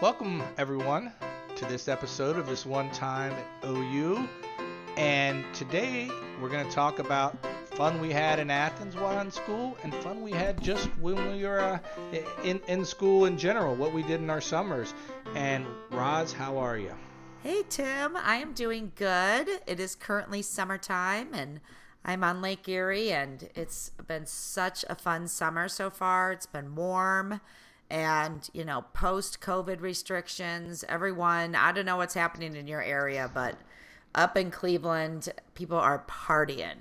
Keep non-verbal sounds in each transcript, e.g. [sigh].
Welcome, everyone, to this episode of This One Time at OU. And today we're going to talk about fun we had in Athens while in school and fun we had just when we were uh, in, in school in general, what we did in our summers. And Roz, how are you? Hey, Tim. I am doing good. It is currently summertime and I'm on Lake Erie, and it's been such a fun summer so far. It's been warm and you know post covid restrictions everyone i don't know what's happening in your area but up in cleveland people are partying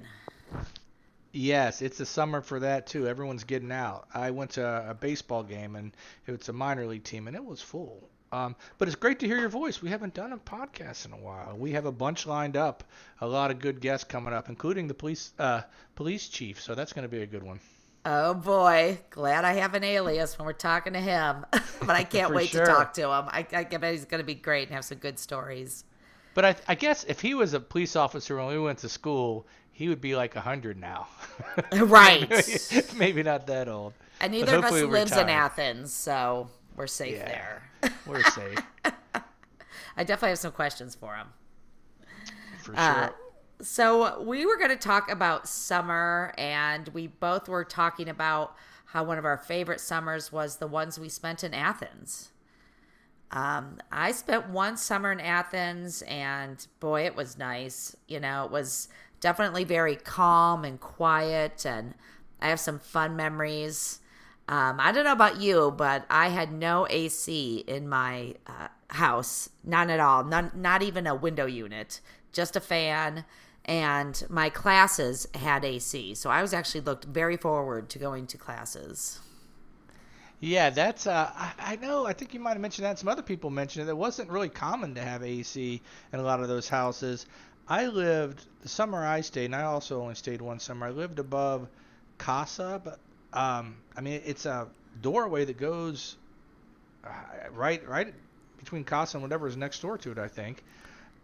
yes it's the summer for that too everyone's getting out i went to a baseball game and it's a minor league team and it was full um, but it's great to hear your voice. We haven't done a podcast in a while. We have a bunch lined up, a lot of good guests coming up, including the police uh, police chief. So that's going to be a good one. Oh boy, glad I have an alias when we're talking to him. [laughs] but I [laughs] can't wait sure. to talk to him. I, I bet he's going to be great and have some good stories. But I, I guess if he was a police officer when we went to school, he would be like a hundred now. [laughs] right. maybe, maybe, not that old. And neither of us lives in Athens, so we're safe yeah, there. we're safe. I definitely have some questions for him. For sure. Uh, so we were going to talk about summer, and we both were talking about how one of our favorite summers was the ones we spent in Athens. Um, I spent one summer in Athens, and boy, it was nice. You know, it was definitely very calm and quiet, and I have some fun memories. Um, I don't know about you, but I had no AC in my uh, house, none at all, none, not even a window unit, just a fan and my classes had AC. So I was actually looked very forward to going to classes. Yeah, that's uh, I, I know. I think you might have mentioned that. Some other people mentioned it. It wasn't really common to have AC in a lot of those houses. I lived the summer I stayed, and I also only stayed one summer. I lived above Casa, but um, I mean it's a doorway that goes uh, right right between Casa and whatever is next door to it, I think.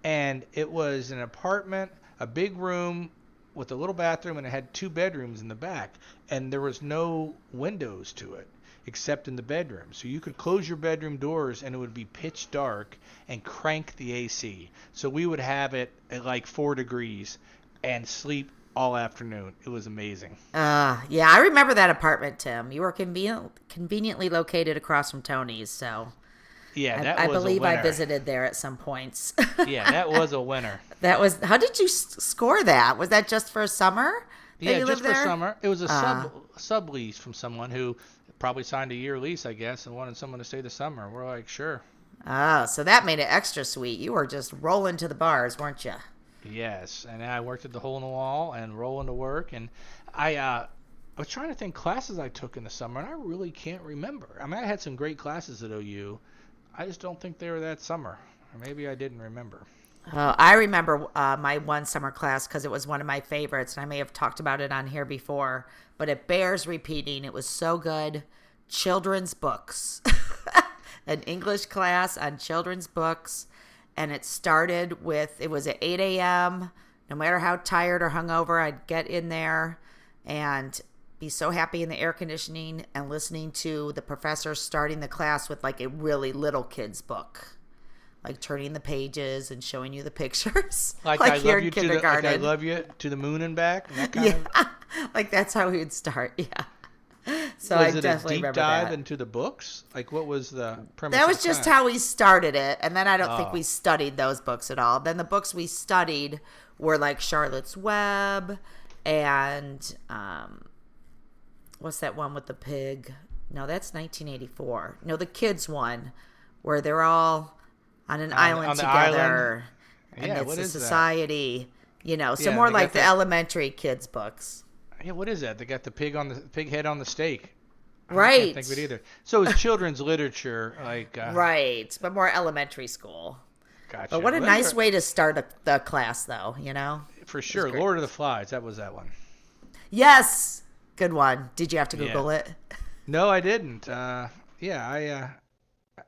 And it was an apartment a big room with a little bathroom and it had two bedrooms in the back and there was no windows to it except in the bedroom. So you could close your bedroom doors and it would be pitch dark and crank the AC. So we would have it at like 4 degrees and sleep all afternoon. It was amazing. Uh, yeah, I remember that apartment, Tim. You were convenient, conveniently located across from Tony's, so yeah, that I, I believe I visited there at some points. [laughs] yeah, that was a winner. [laughs] That was. How did you score that? Was that just for a summer? Yeah, just for summer. It was a uh, sub sublease from someone who probably signed a year lease, I guess, and wanted someone to stay the summer. We're like, sure. Oh, so that made it extra sweet. You were just rolling to the bars, weren't you? Yes, and I worked at the hole in the wall and rolling to work, and I uh, I was trying to think classes I took in the summer, and I really can't remember. I mean, I had some great classes at OU, I just don't think they were that summer. Or maybe I didn't remember. I remember uh, my one summer class because it was one of my favorites, and I may have talked about it on here before, but it bears repeating. It was so good. Children's books, [laughs] an English class on children's books, and it started with it was at 8 a.m. No matter how tired or hungover, I'd get in there, and be so happy in the air conditioning and listening to the professor starting the class with like a really little kid's book. Like turning the pages and showing you the pictures. [laughs] Like, like I here in kindergarten the, like I love you to the moon and back and [laughs] yeah of... [laughs] like that's how he would start. Yeah. So was I it definitely a deep dive that. into the books? Like what was the premise that was just how we started it and then I don't oh. think we studied those books at all. Then the books we studied were like Charlotte's Web and um what's that one with the pig? No, that's 1984. No, the kids one where they're all on an on, island on together. Island? And yeah, it's a society. That? You know, so yeah, more like the, elementary kids books. Yeah, what is that? They got the pig on the pig head on the stake. Right. I can't think of it either. So it's children's literature, like uh, right, but more elementary school. Gotcha. But what a nice way to start a, the class, though. You know. For sure, Lord of the Flies. That was that one. Yes, Good one. Did you have to Google yeah. it? No, I didn't. Uh, yeah, I. Uh,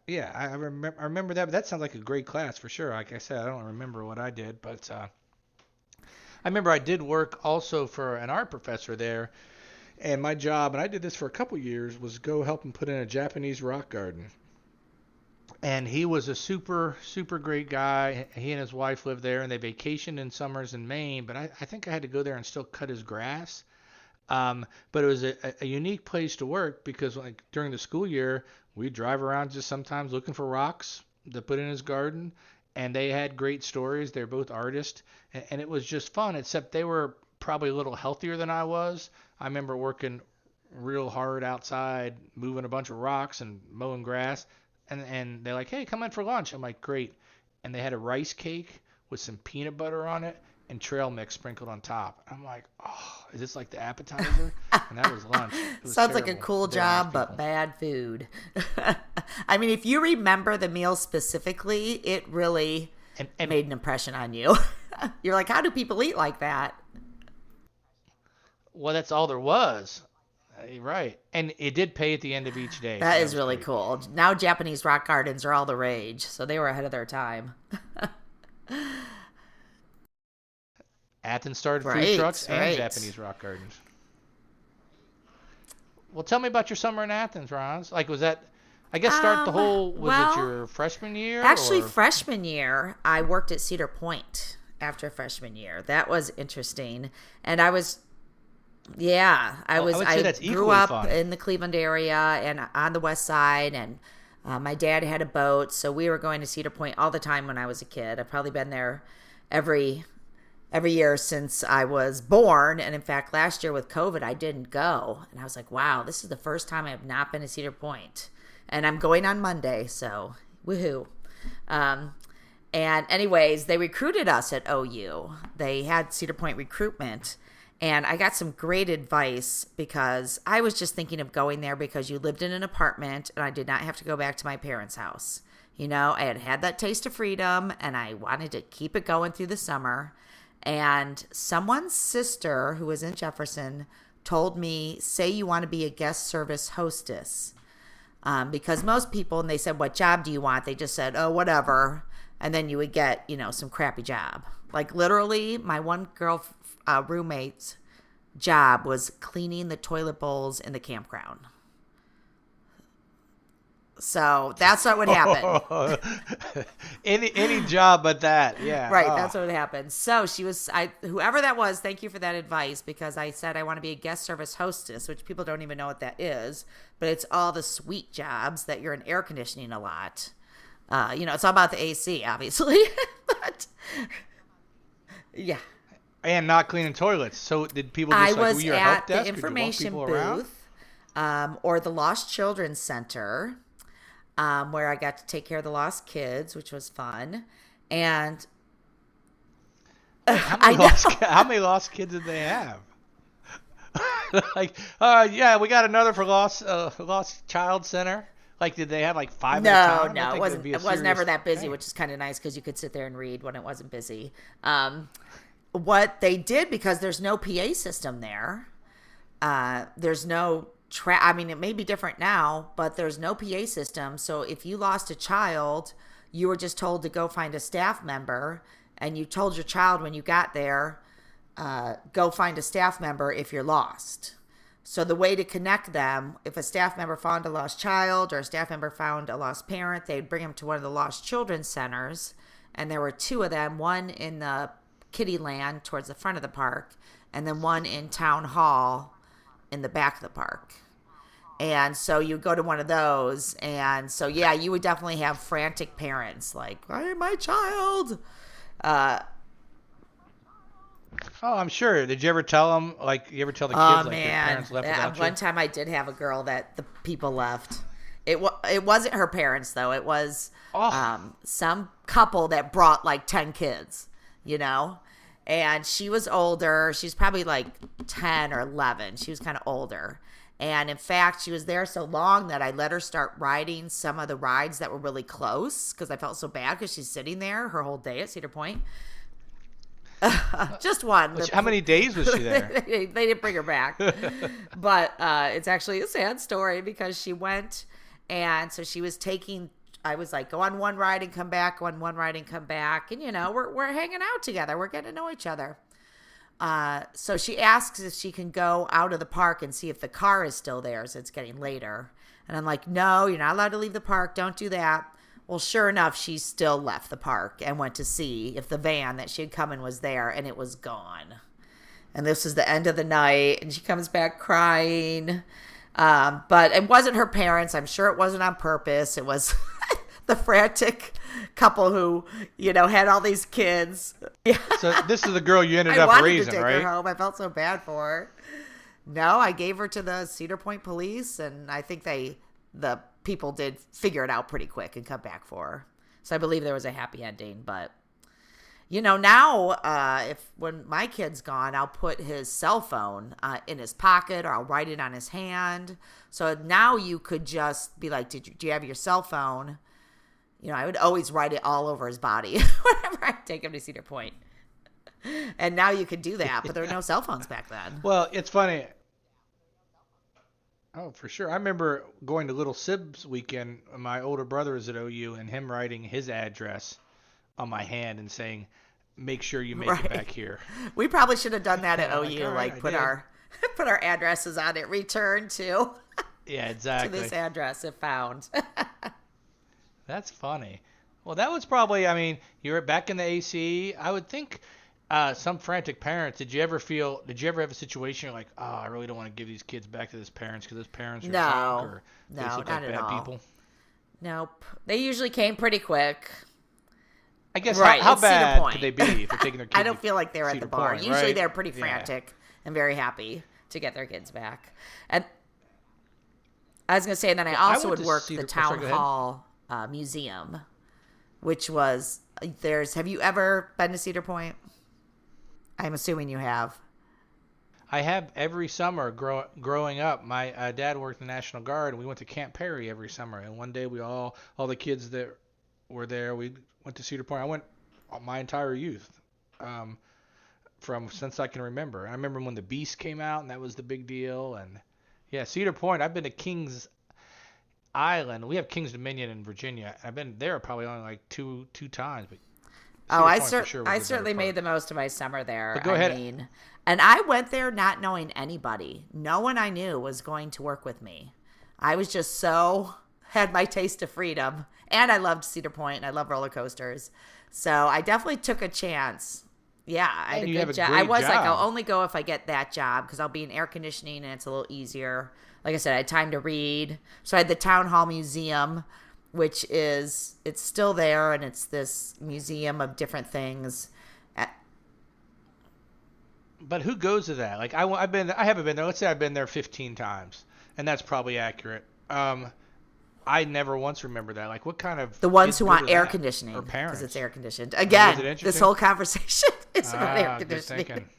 yeah, I remember. I remember that. But that sounds like a great class for sure. Like I said, I don't remember what I did, but uh, I remember I did work also for an art professor there, and my job, and I did this for a couple years, was go help him put in a Japanese rock garden. and he was a super super great guy. He and his wife lived there, and they vacationed in summers in Maine. But I, I think I had to go there and still cut his grass. Um, but it was a, a unique place to work because like during the school year, we drive around just sometimes looking for rocks to put in his garden, and they had great stories. They're both artists, and, and it was just fun. Except they were probably a little healthier than I was. I remember working real hard outside, moving a bunch of rocks and mowing grass and and they're like, "Hey, come in for lunch." I'm like, "Great." And they had a rice cake with some peanut butter on it and trail mix sprinkled on top. I'm like, "Oh, is this like the appetizer?" and that was lunch. Was Sounds terrible. like a cool They're job, but bad food. [laughs] I mean, if you remember the meal specifically, it really and, and, made an impression on you. [laughs] You're like, "How do people eat like that?" Well, that's all there was. Uh, right. And it did pay at the end of each day. That so is really cool. Now Japanese rock gardens are all the rage, so they were ahead of their time. [laughs] Athens started right, food trucks right. and Japanese rock gardens. Well, tell me about your summer in Athens, Roz. Like, was that? I guess start um, the whole. Was well, it your freshman year? Actually, or? freshman year, I worked at Cedar Point after freshman year. That was interesting, and I was yeah, I was. I, I grew up fun. in the Cleveland area and on the west side, and uh, my dad had a boat, so we were going to Cedar Point all the time when I was a kid. I've probably been there every every year since I was born. And in fact, last year with COVID, I didn't go, and I was like, "Wow, this is the first time I have not been to Cedar Point." And I'm going on Monday, so woohoo! Um, and anyways, they recruited us at OU. They had Cedar Point recruitment and I got some great advice because I was just thinking of going there because you lived in an apartment and I did not have to go back to my parents' house. You know, I had had that taste of freedom and I wanted to keep it going through the summer. And someone's sister who was in Jefferson told me, say you want to be a guest service hostess. Um, because most people, and they said, what job do you want? They just said, oh, whatever. And then you would get, you know, some crappy job. Like literally, my one girl uh, roommate's job was cleaning the toilet bowls in the campground. So that's not what would happen. [laughs] any any job but that, yeah. Right, oh. that's what would happen. So she was, I whoever that was. Thank you for that advice because I said I want to be a guest service hostess, which people don't even know what that is. But it's all the sweet jobs that you're in air conditioning a lot. Uh, you know, it's all about the AC, obviously. [laughs] but yeah, and not cleaning toilets. So did people just I like, was at the information booth um, or the Lost Children's Center um, where I got to take care of the lost kids, which was fun. And how, many [laughs] lost, [laughs] how many lost kids did they have? [laughs] like, uh, yeah, we got another for lost uh, lost child center. Like, did they have like five? No, no, it wasn't. It was never that busy, thing. which is kind of nice because you could sit there and read when it wasn't busy. Um, what they did because there's no PA system there. Uh, there's no tra- I mean, it may be different now, but there's no PA system. So if you lost a child, you were just told to go find a staff member, and you told your child when you got there, uh, go find a staff member if you're lost. So the way to connect them, if a staff member found a lost child or a staff member found a lost parent, they'd bring them to one of the lost children's centers, and there were two of them, one in the Kitty Land towards the front of the park, and then one in Town Hall in the back of the park. And so you go to one of those, and so yeah, you would definitely have frantic parents like, "Hey, my child." Uh, oh, I'm sure. Did you ever tell them? Like, you ever tell the kids? Oh like, man, parents left yeah, one you? time I did have a girl that the people left. It was it wasn't her parents though. It was oh. um, some couple that brought like ten kids. You know, and she was older. She's probably like 10 or 11. She was kind of older. And in fact, she was there so long that I let her start riding some of the rides that were really close because I felt so bad because she's sitting there her whole day at Cedar Point. [laughs] just one. How many days was she there? [laughs] they, didn't bring her back. [laughs] but uh, it's actually a sad story because she went and so she was taking I was like, go on one ride and come back, go on one ride and come back. And, you know, we're, we're hanging out together. We're getting to know each other. Uh, so she asks if she can go out of the park and see if the car is still there. So it's getting later. And I'm like, no, you're not allowed to leave the park. Don't do that. Well, sure enough, she still left the park and went to see if the van that she had come in was there, and it was gone. And this is the end of the night, and she comes back crying. Um, but it wasn't her parents. I'm sure it wasn't on purpose. It was the frantic couple who, you know, had all these kids. Yeah. So this is the girl you ended [laughs] I up wanted raising, to take right? her home. I felt so bad for her. No, I gave her to the Cedar Point police, and I think they, the people did figure it out pretty quick and come back for her. So I believe there was a happy ending. But you know, now uh, if when my kid's gone, I'll put his cell phone uh, in his pocket or I'll write it on his hand. So now you could just be like, "Did you, do you have your cell phone?" You know, I would always write it all over his body [laughs] whenever I take him to Cedar Point. And now you could do that, but there were no cell phones back then. [laughs] Well, it's funny. Oh, for sure. I remember going to Little Sibs weekend. My older brother is at OU, and him writing his address on my hand and saying, "Make sure you make Right. it back here." [laughs] We probably should have done that at OU, like I put did. our put our addresses on it, return to Yeah, exactly to this address if found. That's funny. Well, that was probably. I mean, you were back in the AC. I would think. Uh, some frantic parents. Did you ever feel? Did you ever have a situation you're like, oh, I really don't want to give these kids back to those parents because those parents are No. or they No, just look not like at bad all. people? nope. They usually came pretty quick. I guess Right, how, how bad could they be if they're taking their kids? [laughs] I don't feel like they're at the bar. Point, Usually right? they're pretty Yeah. frantic and very happy to get their kids back. And I was gonna say, and then I I also went would to work the oh, town hall uh, museum, which was there's. Have you ever been to Cedar Point? I'm assuming you have. I have every summer grow, growing up. My uh, dad worked in the National Guard, and we went to Camp Perry every summer. And one day, we all all the kids that were there, we went to Cedar Point. I went my entire youth, um, from since I can remember. I remember when the Beast came out, and that was the big deal. And yeah, Cedar Point. I've been to Kings Island. We have Kings Dominion in Virginia. I've been there probably only like two two times, but. Oh, I, cer- sure I certainly made the most of my summer there. But go I ahead. mean, and I went there not knowing anybody. No one I knew was going to work with me. I was just so had my taste of freedom, and I loved Cedar Point, and I love roller coasters. So I definitely took a chance. Yeah, I had a good a job. I was like. I'll only go if I get that job because I'll be in air conditioning and it's a little easier. Like I said, I had time to read. So I had the town hall museum, which is it's still there, and it's this museum of different things. But who goes to that? Like I, have been, I haven't been there. Let's say I've been there 15 times, and that's probably accurate. Um, I never once remember that. Like, what kind of The ones who want air conditioning or parents? because it's air conditioned. Again, this whole conversation [laughs] is about air Ah, conditioning.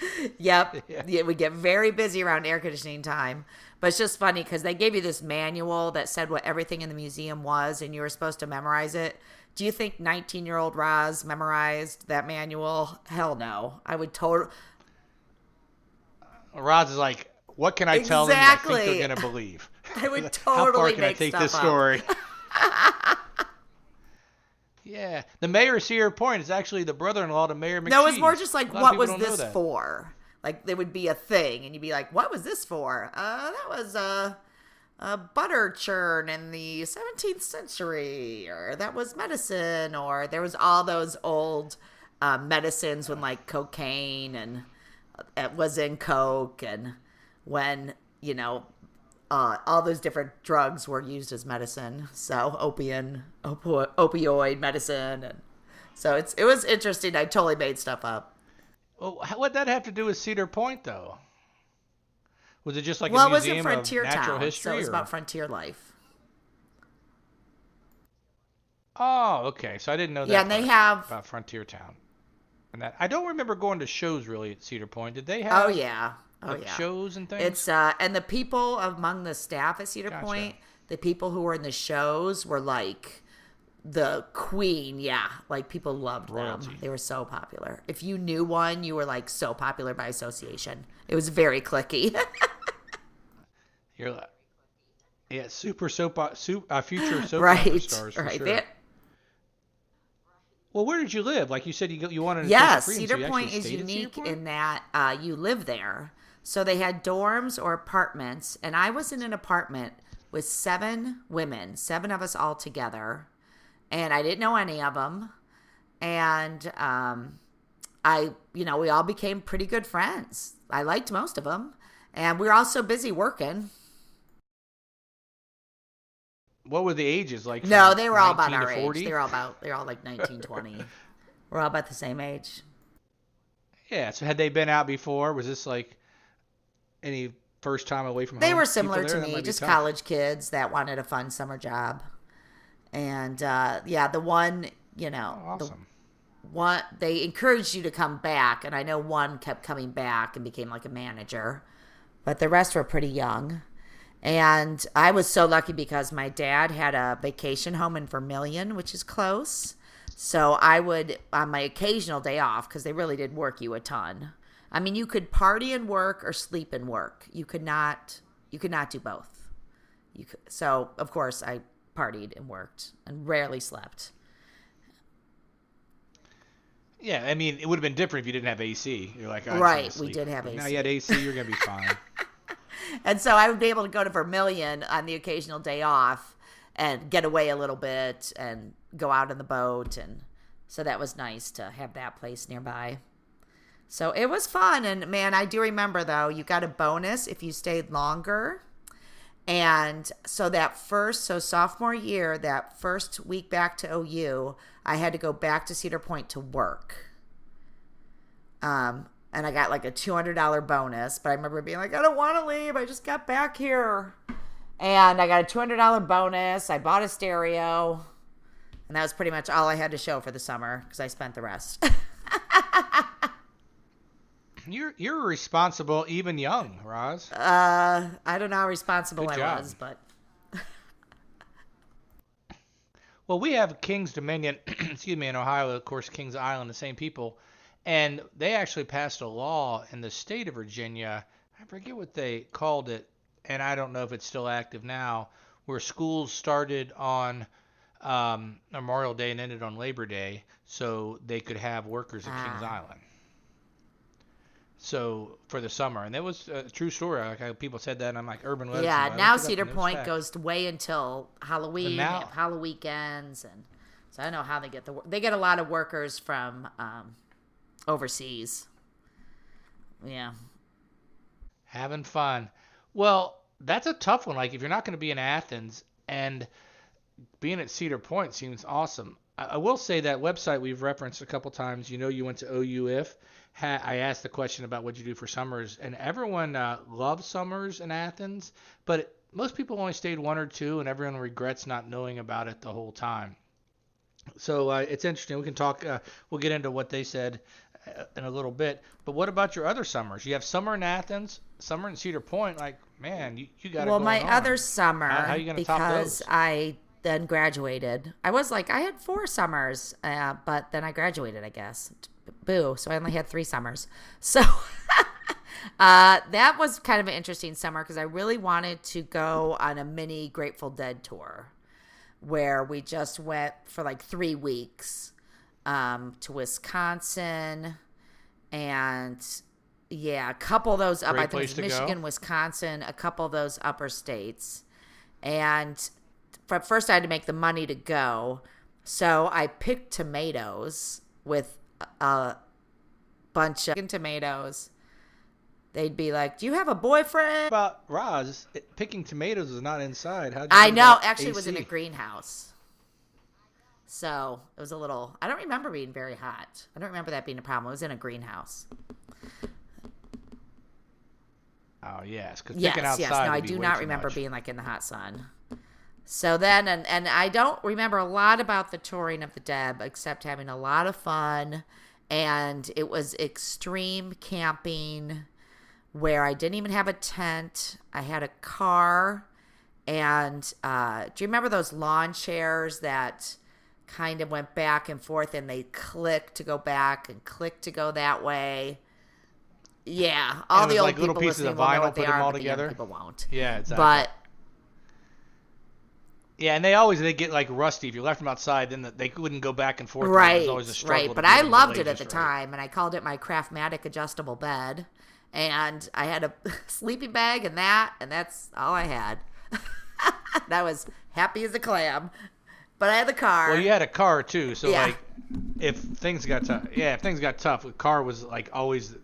[laughs] Yep. [laughs] Yeah. yeah. we get very busy around air conditioning time. But it's just funny because they gave you this manual that said what everything in the museum was, and you were supposed to memorize it. Do you think 19 year old Roz memorized that manual? Hell no. I would totally. Roz is like, what can I tell them that I think they're gonna believe? [laughs] I would totally How far can I take stuff this up. story? Yeah, the mayor of Cedar Point is actually the brother-in-law to Mayor McCheese. No, it's more just like, A lot of what was this for? Like, there would be a thing, and you'd be like, what was this for? Uh, that was a, a butter churn in the 17th century, or that was medicine, or there was all those old uh, medicines when, like, cocaine and it was in coke, and when, you know, uh, all those different drugs were used as medicine. So opium, opo- opioid medicine, and so it's it was interesting. I totally made stuff up. Well, how- what'd that have to do with Cedar Point, though? Was it just like well, a it was a frontier of natural town, history? so it was or- about frontier life. Oh, okay. So I didn't know that. Yeah, and they have. about Frontier Town. And that I don't remember going to shows really at Cedar Point. Did they have Oh yeah, oh like, yeah. shows and things? It's uh, and the people among the staff at Cedar Gotcha. Point, the people who were in the shows were like the queen. Yeah, like people loved Royalty. them. They were so popular. If you knew one, you were like so popular by association. It was very clicky. [laughs] You're like, yeah, super soap, soup, uh, future soap right, stars for right. sure. They- Well, where did you live? Like you said, you you wanted to Yes, so Cedar Point is Cedar unique in that uh, you live there. So they had dorms or apartments, and I was in an apartment with seven women, seven of us all together. and I didn't know any of them. And um, I, you know, we all became pretty good friends. I liked most of them, and we were all so busy working. What were the ages like? No, they were all about our 40? age. They were all about they were all like 19, 20. [laughs] we're all about the same age. Yeah. So had they been out before? Was this like any first time away from They were similar to me, just college kids that wanted a fun summer job. And uh, yeah, the one, you know, Oh, the one they encouraged you to come back, and I know one kept coming back and became like a manager, but the rest were pretty young. And I was so lucky because my dad had a vacation home in Vermilion, which is close. So I would, on my occasional day off, because they really did work you a ton. I mean, you could party and work or sleep and work. You could not, you could not do both. You could, so of course I partied and worked and rarely slept. Yeah, I mean, it would have been different if you didn't have AC. You're like, "Oh, Right, we sleep." did have But Now you had AC, you're gonna be fine. [laughs] [laughs] And so I would be able to go to Vermilion on the occasional day off and get away a little bit and go out on the boat. And so that was nice to have that place nearby. So it was fun. And man, I do remember though, you got a bonus if you stayed longer. And so that first, so sophomore year, that first week back to OU, I had to go back to Cedar Point to work. Um, and I got like a two hundred dollar bonus. But I remember being like, I don't want to leave. I just got back here, and I got a two hundred dollar bonus. I bought a stereo, and that was pretty much all I had to show for the summer because I spent the rest. [laughs] You're you're responsible, even young, Roz. uh, I don't know how responsible Good I job. was, but [laughs] Well, we have Kings Dominion, [clears throat] excuse me, in Ohio, of course, Kings Island, the same people, and they actually passed a law in the state of Virginia. I forget what they called it, and I don't know if it's still active now, where schools started on um, Memorial Day and ended on Labor Day, so they could have workers at Kings Ah. Island. So for the summer, and that was a true story. Like people said that, and I'm like urban legend. yeah. Now Cedar and it was Point fact. goes way until Halloween, now- Halloween weekends, and so I don't know how they get the. They get a lot of workers from um, overseas. Yeah. Having fun. Well, that's a tough one. Like if you're not going to be in Athens and being at Cedar Point seems awesome. I, I will say that website we've referenced a couple times. You know, you went to OUF. Ha, I asked the question about what you do for summers, and everyone uh, loves summers in Athens, but most people only stayed one or two, and everyone regrets not knowing about it the whole time. So uh, it's interesting. We can talk. Uh, we'll get into what they said uh, in a little bit. But what about your other summers? You have summer in Athens, summer in Cedar Point. Like, man, you, you got. well, my on. other summer, How- how you gonna top because? I then graduated. I was like, I had four summers, uh, but then I graduated, I guess. Boo. So I only had three summers. So [laughs] uh, that was kind of an interesting summer because I really wanted to go on a mini Grateful Dead tour where we just went for like three weeks um, to Wisconsin and yeah, a couple of those up. Great I think to go. Michigan, Wisconsin, a couple of those upper states. And for, first, I had to make the money to go. So I picked tomatoes with uh, a bunch of tomatoes. They'd be like, Do you have a boyfriend? about Roz picking tomatoes is not inside. How I know. Actually, it was in a greenhouse. So it was a little. I don't remember being very hot. I don't remember that being a problem. It was in a greenhouse. Oh yes, because Yes, picking outside. yes. No, I do not remember much. being like in the hot sun. So then, and and I don't remember a lot about the touring of the Deb, except having a lot of fun, and it was extreme camping, where I didn't even have a tent. I had a car, and uh, do you remember those lawn chairs that? kind of went back and forth and they click to go back and click to go that way. Yeah, all the old like little people pieces listening of will know vinyl, what they put them are, all but the young together? people won't. Yeah, exactly. But yeah, and they always they get like rusty if you left them outside. Then they wouldn't go back and forth. It was right, always a struggle right. But I loved it at the right. time, and I called it my Craftmatic adjustable bed. And I had a [laughs] sleeping bag and that, and that's all I had. [laughs] that was happy as a clam. but I had the car. Well, you had a car too, so Yeah. like, if things got tough, yeah, if things got tough, the car was like always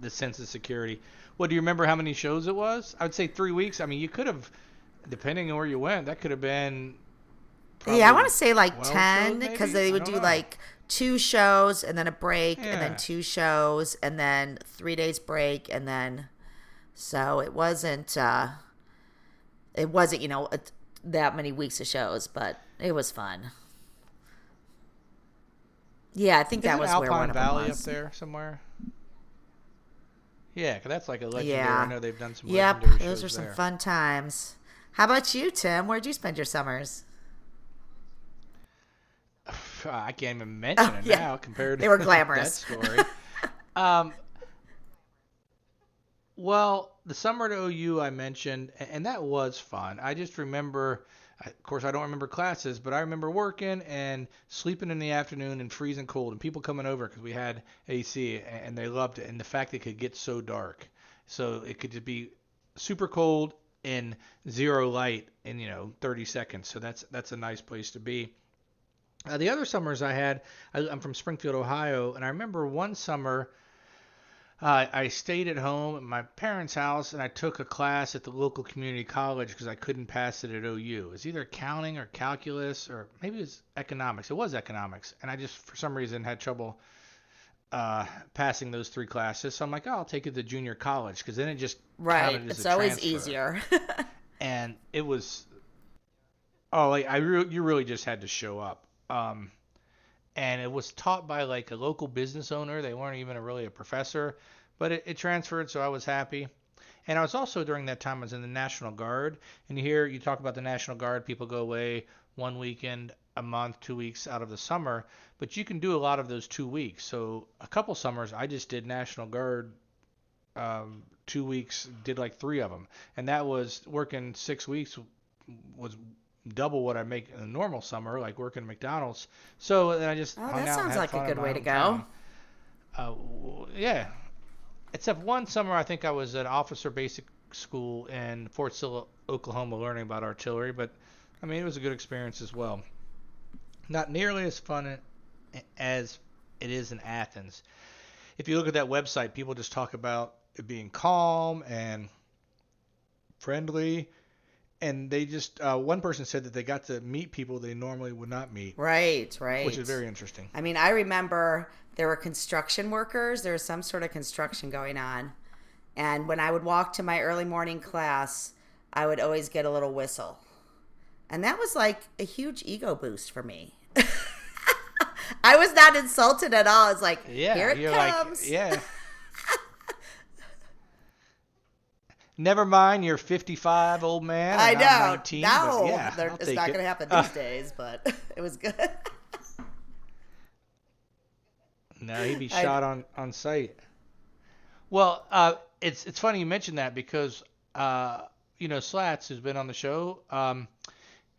the sense of security. What do you remember? How many shows it was? I would say three weeks. I mean, you could have, depending on where you went, that could have been. yeah, I want to say like ten because they would don't know. like two shows and then a break and then two shows and then three days break and then so it wasn't uh it wasn't you know a, that many weeks of shows but it was fun yeah i think that Isn't was Alpine where one Valley of them was up there somewhere. yeah cause that's like a legendary. Yeah. I know they've done some. yep those were some there. fun times how about you tim where'd you spend your summers [sighs] I can't even mention Oh, it yeah. now compared They were [laughs] to glamorous. that story. um, well, the summer at OU I mentioned, and that was fun. I just remember, of course, I don't remember classes, but I remember working and sleeping in the afternoon and freezing cold, and people coming over because we had AC, and they loved it, and the fact it could get so dark, so it could just be super cold and zero light in you know 30 seconds. So that's that's a nice place to be. Uh, the other summers I had, I, I'm from Springfield, Ohio, and I remember one summer uh, I stayed at home at my parents' house and I took a class at the local community college because I couldn't pass it at OU. It was either accounting or calculus or maybe it was economics. It was economics, and I just for some reason had trouble uh, passing those three classes. So I'm like, oh, I'll take it to junior college because then it just right. it's always transfer. easier. [laughs] And it was oh like I re- you really just had to show up. Um and it was taught by like a local business owner. They weren't even a, really a professor but it, it transferred so I was happy. And I was also during that time I was in the National Guard. And here you talk about the National Guard people go away one weekend a month two weeks out of the summer but you can do a lot of those two weeks so a couple summers I just did National Guard um, two weeks, did like three of them, and that was working six weeks was double what I make in a normal summer, like working at McDonald's. So then I just Oh, hung that out sounds like a good way to go. Uh, yeah, except one summer I think I was at Officer Basic School in Fort Sill, Oklahoma, learning about artillery. But I mean, it was a good experience as well. Not nearly as fun as it is in Athens. If you look at that website, people just talk about it being calm and friendly, and they just uh, one person said that they got to meet people they normally would not meet, right right which is very interesting. I mean, I remember there were construction workers. There was some sort of construction going on. And when I would walk to my early morning class, I would always get a little whistle. And that was like a huge ego boost for me. [laughs] I was not insulted at all. It's like, Yeah, here it comes. like, yeah. [laughs] Never mind, you're 55, old man. I know. 19, no, yeah, there- it's not it. going to happen Uh, [laughs] these days, but it was good. No, he'd be I- shot on on sight. Well, uh, it's it's funny you mentioned that because uh, you know Slats, who's been on the show, um,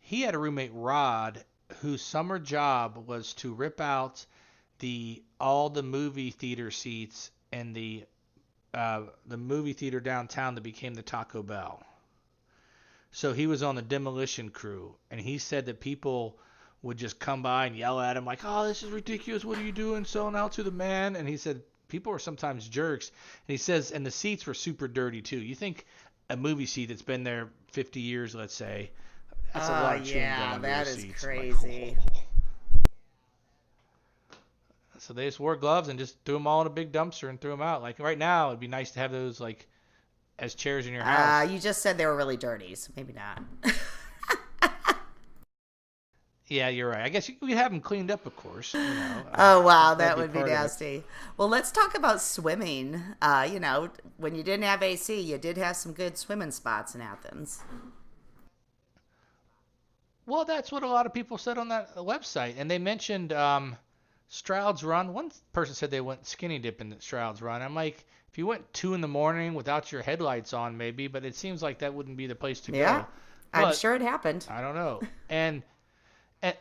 he had a roommate Rod, whose summer job was to rip out the all the movie theater seats in the uh, the movie theater downtown that became the Taco Bell. So he was on the demolition crew, and he said that people would just come by and yell at him like, "Oh, this is ridiculous! What are you doing selling out to the man?" And he said people are sometimes jerks. And he says, and the seats were super dirty too. You think a movie seat that's been there 50 years, let's say, that's a Oh, lot of chewing yeah, gum under that those is seats. I'm like, crazy. So they just wore gloves and just threw them all in a big dumpster and threw them out. Like right now, it'd be nice to have those like as chairs in your house. Uh, you just said they were really dirty, so maybe not. [laughs] yeah, you're right. I guess you could have them cleaned up, of course. You know, [laughs] uh, Oh wow, that that'd would be part of it. nasty. Well, let's talk about swimming. Uh, you know, when you didn't have AC, you did have some good swimming spots in Athens. Well, that's what a lot of people said on that website, and they mentioned um, Stroud's Run. One person said they went skinny dipping at Stroud's Run. I'm like, if you went two in the morning without your headlights on, maybe, but it seems like that wouldn't be the place to Yeah, go. I'm sure it happened. I don't know. And and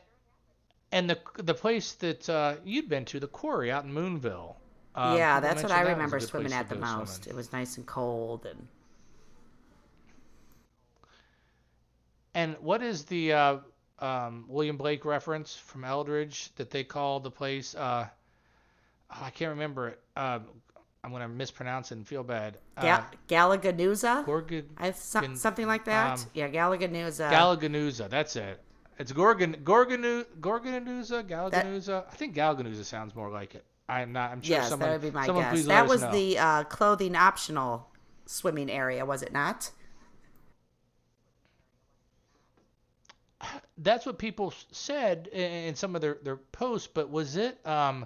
and the the place that uh, you'd been to, the quarry out in Moonville. um, yeah, that's what I that remember swimming at the most. swimming. It was nice and cold, and And what is the uh, um, William Blake reference from Eldridge that they call the place. Uh, oh, I can't remember it. Um, I'm gonna mispronounce it and feel bad. Ga- Uh, Galaganuza? Gorgon, so- something like that. um, yeah, Galaganuza. Galaganuza. That's it. It's Gorgon, Gorgonu, Gorgonanuza, Galaganuza. I think Galaganuza sounds more like it. I'm not. I'm sure yes, someone. that would be my guess. That was the uh, clothing optional swimming area, was it not? That's what people said in, some of their, their posts, but was it um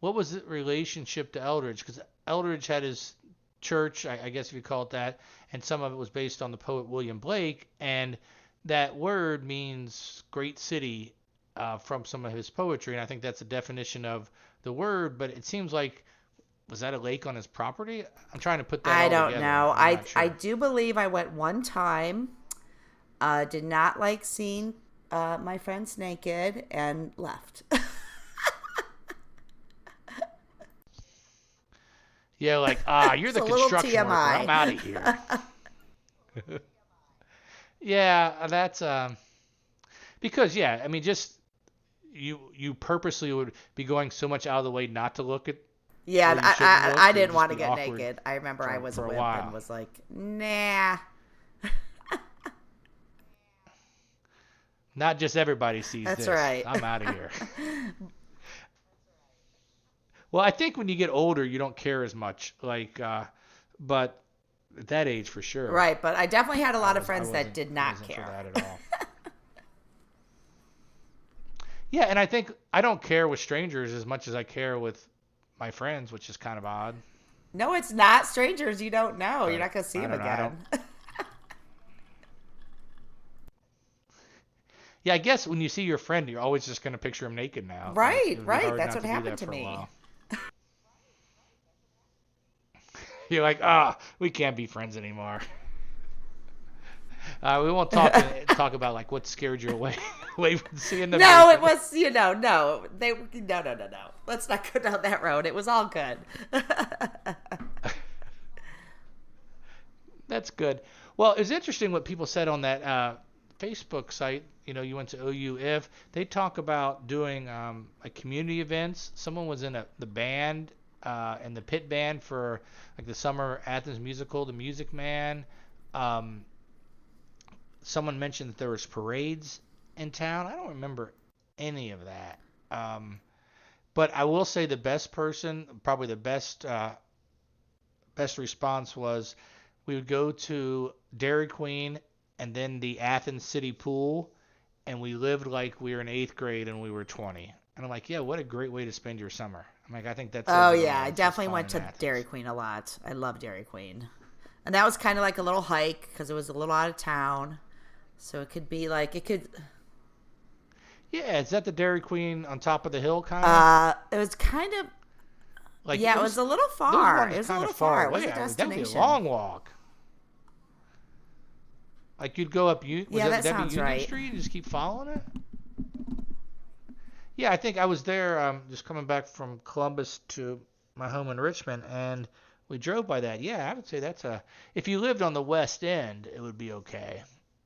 what was the relationship to Eldridge? Because Eldridge had his church, I, I guess if you call it that, and some of it was based on the poet William Blake, and that word means great city uh, from some of his poetry, and I think that's a definition of the word. But it seems like was that a lake on his property? I'm trying to put that. I don't together. know. I'm I sure. I do believe I went one time. Uh, did not like seeing uh, my friends naked and left. [laughs] Yeah, like ah, you're the It's a little construction worker. I'm out of here. [laughs] yeah, that's um, because yeah, I mean, just you you purposely would be going so much out of the way not to look at. yeah, you I, look, I, I didn't want to get naked. I remember I was a while. and was like, nah. Not just everybody sees That's this. right. I'm out of here. [laughs] well, I think when you get older, you don't care as much. Like, uh, but at that age, for sure. Right, but I definitely had a lot I of friends that did not care. that at all. [laughs] yeah, and I think I don't care with strangers as much as I care with my friends, which is kind of odd. No, it's not strangers you don't know. You're not going to see them again. [laughs] Yeah, I guess when you see your friend, you're always just going to picture him naked now. Right, It right, that's what do happened that to me. [laughs] You're like, ah, we can't be friends anymore. [laughs] Uh, we won't talk [laughs] talk about like what scared you away away from seeing them. no, naked. it was you know no they no no no no. Let's not go down that road. It was all good. That's good. Well, it's interesting what people said on that uh, Facebook site. You know, you went to OUF. They talk about doing um, community events. Someone was in a, the band uh, and the pit band for like the summer Athens musical, The Music Man. Um, someone mentioned that there was parades in town. I don't remember any of that. Um, but I will say the best person, probably the best uh, best response was we would go to Dairy Queen and then the Athens City Pool, and we lived like we were in eighth grade and we were 20. And I'm like, yeah, what a great way to spend your summer. I'm like, I think that's. Oh yeah, I definitely went to Athens. Dairy Queen a lot. I love Dairy Queen, and that was kind of like a little hike because it was a little out of town, so it could be like it could. Yeah, is that the Dairy Queen on top of the hill kind of? Uh, it was kind of like yeah, it those- was a little far. It was a little far. It was a Definitely destination. a long walk. Like you'd go up, was Yeah, that, that sounds Union right. Street and just keep following it. Yeah, I think I was there um, just coming back from Columbus to my home in Richmond, and we drove by that. Yeah, I would say that's a. If you lived on the West End, it would be okay,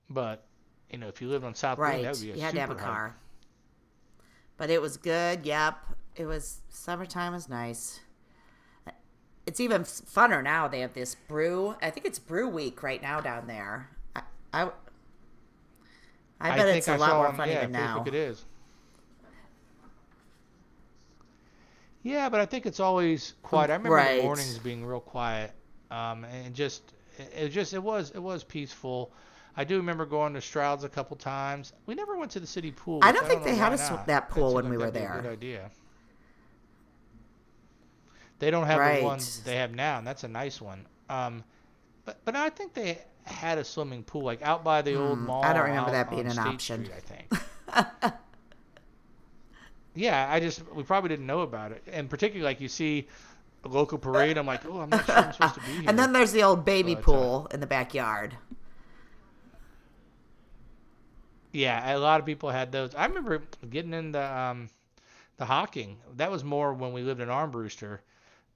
but you know, if you lived on South Right, End, that would be a you had to have a car. But it was good. Yep, it was summertime was nice. It's even funner now. They have this brew. I think it's Brew Week right now down there. I, I, I bet think it's a I lot more on, funny yeah, than now. Facebook it is. Yeah, but I think it's always quiet. I remember Right. the mornings being real quiet, um, and just it, just it was it was peaceful. I do remember going to Stroud's a couple times. We never went to the city pool. I don't think know they had a that pool seemed when like we were there. Good idea. They don't have Right. the ones they have now, and that's a nice one. Um, but but I think they had a swimming pool like out by the old Hmm, mall. I don't remember that being an State option. Street, I think. [laughs] yeah, I just we probably didn't know about it, and particularly like you see a local parade, I'm like, oh, I'm not sure I'm supposed to be [laughs] here. And then there's the old baby But, uh, pool in the backyard. Yeah, a lot of people had those. I remember getting into um, the Hocking. That was more when we lived in Armbruster,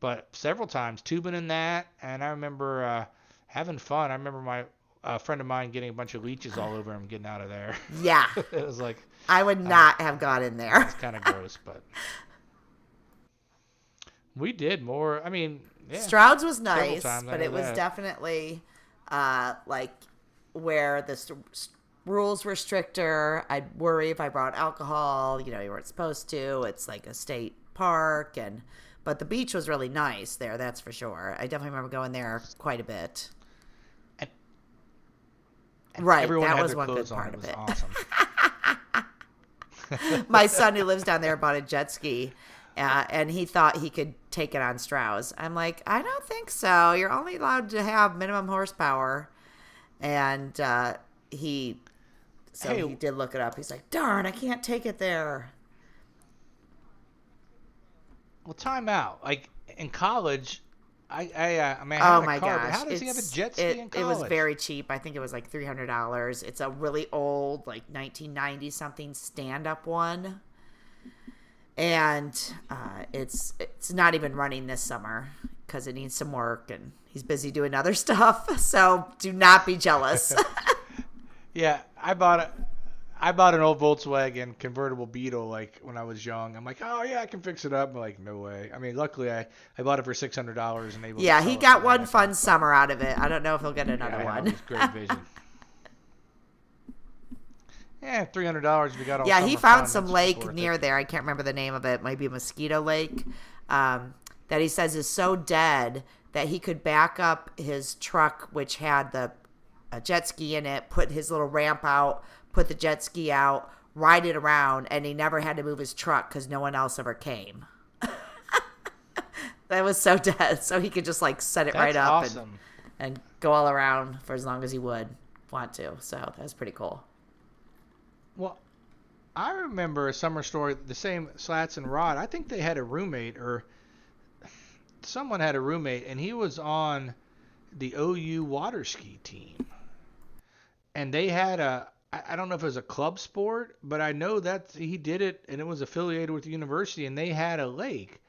but several times tubing in that, and I remember uh, having fun. I remember my a friend of mine getting a bunch of leeches all over him getting out of there. Yeah. [laughs] it was like I would not have gone in there. It's kind of gross, but we did more. I mean, yeah. Stroud's was nice, but it was that. definitely uh, like where the st- s- rules were stricter. I'd worry if I brought alcohol. You know, you weren't supposed to. It's like a state park, and but the beach was really nice there. That's for sure. I definitely remember going there quite a bit. Right, Everyone that was one good on. part It of was it. awesome. [laughs] [laughs] my son who lives down there bought a jet ski uh, and he thought he could take it on Strauss. I'm like, I don't think so. You're only allowed to have minimum horsepower. And uh, he, so Hey. he did look it up. He's like, darn, I can't take it there. Well, time out. Like in college, I I, uh, I mean, I Oh my car, gosh! how does he have a jet ski it, it was very cheap. I think it was like three hundred dollars. It's a really old, like nineteen ninety something stand up one, and uh, it's it's not even running this summer because it needs some work and he's busy doing other [laughs] stuff. So do not be jealous. [laughs] Yeah, I bought a, I bought an old Volkswagen convertible Beetle like when I was young. I'm like, oh yeah, I can fix it up. I'm like, no way. I mean, luckily I, I bought it for six hundred dollars and able. yeah, he got one half. fun summer out of it. I don't know if he'll get another know, one. great vision. [laughs] yeah, three hundred dollars. We got all. yeah, he found some lake near it. there. I can't remember the name of it. Maybe Mosquito Lake. Um, that he says is so dead that he could back up his truck, which had the a jet ski in it, put his little ramp out, put the jet ski out, ride it around, and he never had to move his truck because no one else ever came. [laughs] that was so dead. So he could just like set it That's right up awesome. and, and go all around for as long as he would want to. So that was pretty cool. Well, I remember a summer story. The same Slats and Rod. I think they had a roommate or someone had a roommate, and he was on the OU water ski team. And they had a. I I don't know if it was a club sport, but I know that he did it, and it was affiliated with the university, and they had a lake.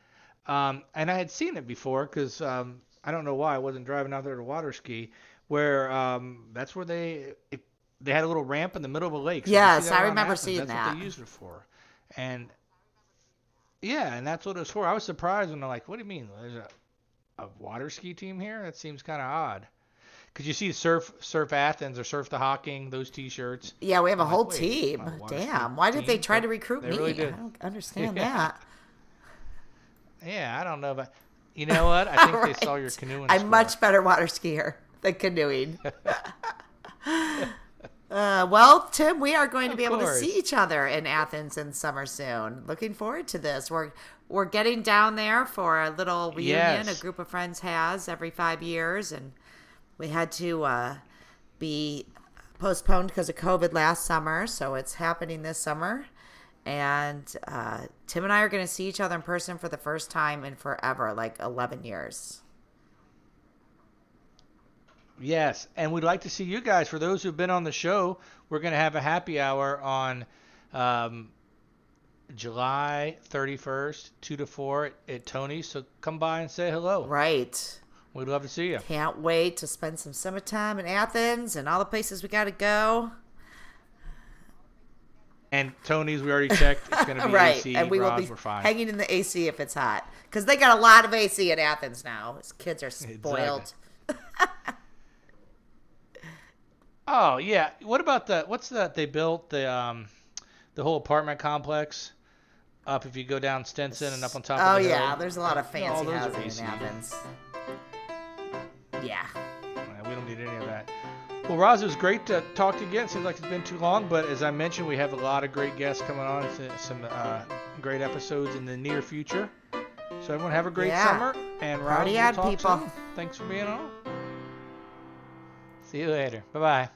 Um, and I had seen it before because um, I don't know why I wasn't driving out there to water ski, where um, that's where they it, they had a little ramp in the middle of a lake. So Yes, I remember Athens, seeing that's that. What they used it for, and yeah, and that's what it was for. I was surprised when they're like, "What do you mean? There's a, a water ski team here? That seems kind of odd." Because you see Surf Surf Athens or Surf the Hocking, those T-shirts. Yeah, we have a I'm like, team. Damn, why did they try to recruit they me? really. I don't understand [laughs] Yeah. that. Yeah, I don't know, but you know what? I think Right. [laughs] they saw your canoeing. I'm score. much better water skier than canoeing. [laughs] uh, well, Tim, we are going to be able to see each other in Athens in summer soon. Looking forward to this. We're we're getting down there for a little reunion Yes. a group of friends has every five years, and we had to uh, be postponed because of COVID last summer, so it's happening this summer. And uh, Tim and I are going to see each other in person for the first time in forever, like 11 years. Yes, and we'd like to see you guys. For those who've been on the show, we're going to have a happy hour on um, July 31st, 2 to 4 at, at Tony's. So come by and say hello. Right. We'd love to see you. Can't wait to spend some summertime in Athens and all the places we got to go. And Tony's, we already checked. It's going [laughs] to be right. AC. and we will be we're fine. hanging in the AC if it's hot. Because they got a lot of AC in Athens now. These kids are spoiled. [laughs] Oh yeah. What about the what's that they built the um the whole apartment complex up if you go down Stimson and up on top Oh, of the yeah. hill? There's a lot of fancy are housing in Athens. Yeah. Yeah, we don't need any of that. Well, Roz, it was great to talk to you again. Seems like it's been too long, but as I mentioned, we have a lot of great guests coming on. Some uh, great episodes in the near future. So everyone have a great Yeah. summer. And Roz, Party we'll people. soon. Thanks for being on. See you later. Bye bye.